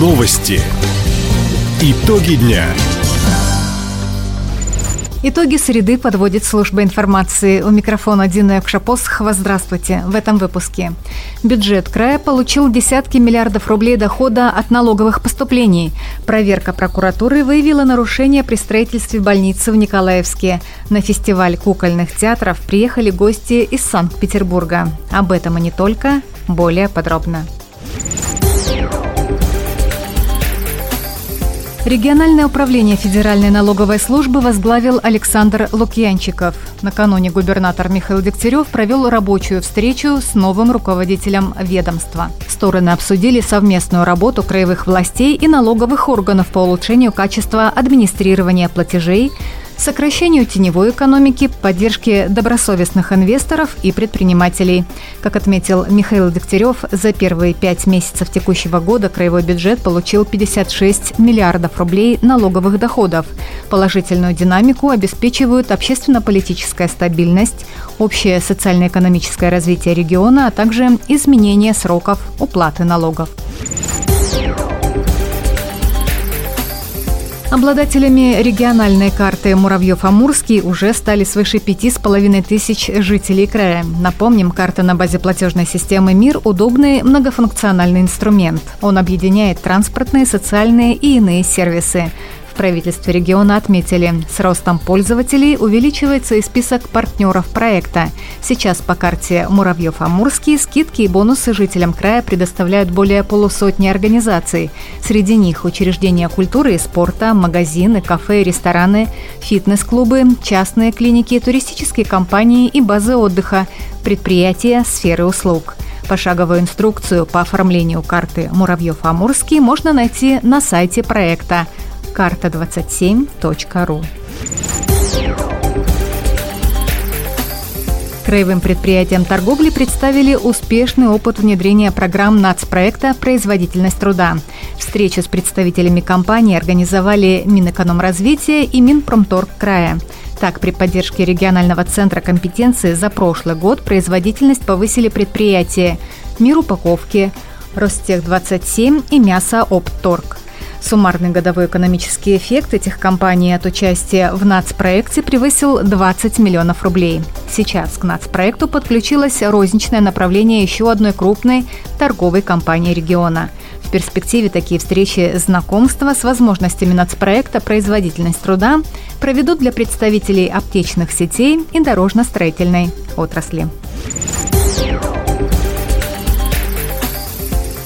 Новости. Итоги дня. Итоги среды подводит служба информации. У микрофона Дина Якшапосхова. Здравствуйте. В этом выпуске. Бюджет края получил десятки миллиардов рублей дохода от налоговых поступлений. Проверка прокуратуры выявила нарушения при строительстве больницы в Николаевске. На фестиваль кукольных театров приехали гости из Санкт-Петербурга. Об этом и не только. Более подробно. Региональное управление Федеральной налоговой службы возглавил Александр Лукьянчиков. Накануне губернатор Михаил Дегтярев провел рабочую встречу с новым руководителем ведомства. Стороны обсудили совместную работу краевых властей и налоговых органов по улучшению качества администрирования платежей, сокращению теневой экономики, поддержке добросовестных инвесторов и предпринимателей. Как отметил Михаил Дегтярев, за первые пять месяцев текущего года краевой бюджет получил 56 миллиардов рублей налоговых доходов. Положительную динамику обеспечивают общественно-политическая стабильность, общее социально-экономическое развитие региона, а также изменение сроков уплаты налогов. Обладателями региональной карты Муравьев-Амурский уже стали свыше пяти с половиной тысяч жителей края. Напомним, карта на базе платежной системы МИР – удобный многофункциональный инструмент. Он объединяет транспортные, социальные и иные сервисы правительстве региона отметили, с ростом пользователей увеличивается и список партнеров проекта. Сейчас по карте Муравьев-Амурский скидки и бонусы жителям края предоставляют более полусотни организаций. Среди них учреждения культуры и спорта, магазины, кафе и рестораны, фитнес-клубы, частные клиники, туристические компании и базы отдыха, предприятия, сферы услуг. Пошаговую инструкцию по оформлению карты Муравьев-Амурский можно найти на сайте проекта карта27.ру. Краевым предприятиям торговли представили успешный опыт внедрения программ нацпроекта «Производительность труда». Встречу с представителями компании организовали Минэкономразвития и Минпромторг края. Так, при поддержке регионального центра компетенции за прошлый год производительность повысили предприятия «Мир упаковки», «Ростех-27» и «Мясо Опторг». Суммарный годовой экономический эффект этих компаний от участия в нацпроекте превысил 20 миллионов рублей. Сейчас к нацпроекту подключилось розничное направление еще одной крупной торговой компании региона. В перспективе такие встречи знакомства с возможностями нацпроекта «Производительность труда» проведут для представителей аптечных сетей и дорожно-строительной отрасли.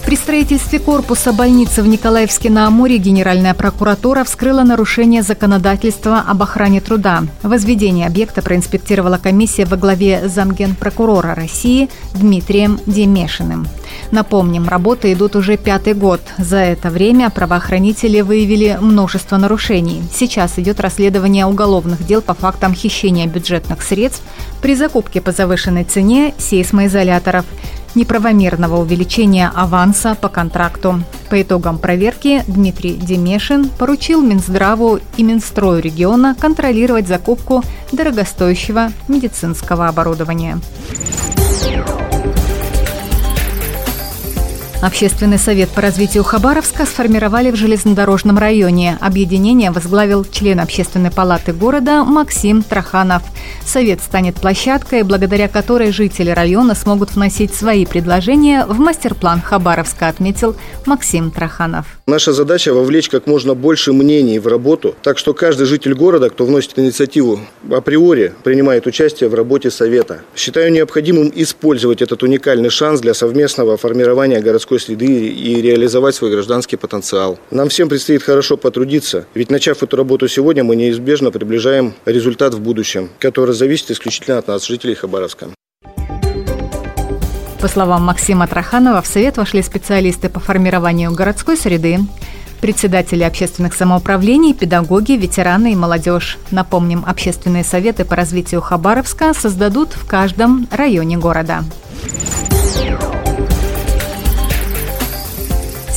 При строительстве корпуса больницы в Николаевске на Амуре Генеральная прокуратура вскрыла нарушение законодательства об охране труда. Возведение объекта проинспектировала комиссия во главе замгенпрокурора России Дмитрием Демешиным. Напомним, работы идут уже пятый год. За это время правоохранители выявили множество нарушений. Сейчас идет расследование уголовных дел по фактам хищения бюджетных средств при закупке по завышенной цене сейсмоизоляторов – неправомерного увеличения аванса по контракту. По итогам проверки Дмитрий Демешин поручил Минздраву и Минстрою региона контролировать закупку дорогостоящего медицинского оборудования. Общественный совет по развитию Хабаровска сформировали в железнодорожном районе. Объединение возглавил член общественной палаты города Максим Траханов. Совет станет площадкой, благодаря которой жители района смогут вносить свои предложения в мастер-план Хабаровска, отметил Максим Траханов. Наша задача вовлечь как можно больше мнений в работу, так что каждый житель города, кто вносит инициативу, априори принимает участие в работе Совета. Считаю необходимым использовать этот уникальный шанс для совместного формирования городской городской среды и реализовать свой гражданский потенциал. Нам всем предстоит хорошо потрудиться, ведь начав эту работу сегодня, мы неизбежно приближаем результат в будущем, который зависит исключительно от нас, жителей Хабаровска. По словам Максима Траханова, в Совет вошли специалисты по формированию городской среды, председатели общественных самоуправлений, педагоги, ветераны и молодежь. Напомним, общественные советы по развитию Хабаровска создадут в каждом районе города.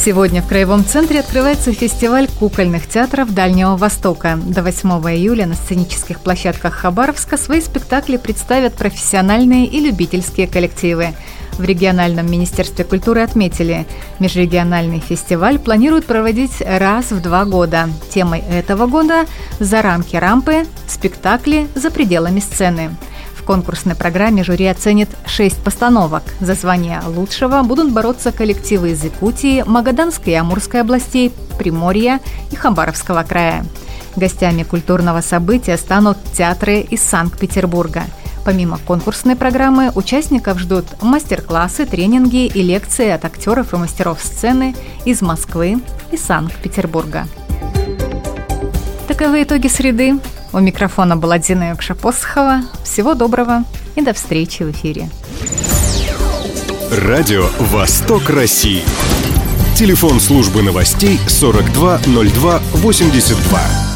Сегодня в Краевом центре открывается фестиваль кукольных театров Дальнего Востока. До 8 июля на сценических площадках Хабаровска свои спектакли представят профессиональные и любительские коллективы. В региональном министерстве культуры отметили, межрегиональный фестиваль планируют проводить раз в два года. Темой этого года – «За рамки рампы. Спектакли за пределами сцены» конкурсной программе жюри оценит шесть постановок. За звание лучшего будут бороться коллективы из Якутии, Магаданской и Амурской областей, Приморья и Хабаровского края. Гостями культурного события станут театры из Санкт-Петербурга. Помимо конкурсной программы, участников ждут мастер-классы, тренинги и лекции от актеров и мастеров сцены из Москвы и Санкт-Петербурга. Таковы итоги среды. У микрофона была Дина Юкша-Посохова. Всего доброго и до встречи в эфире. Радио «Восток России». Телефон службы новостей 420282.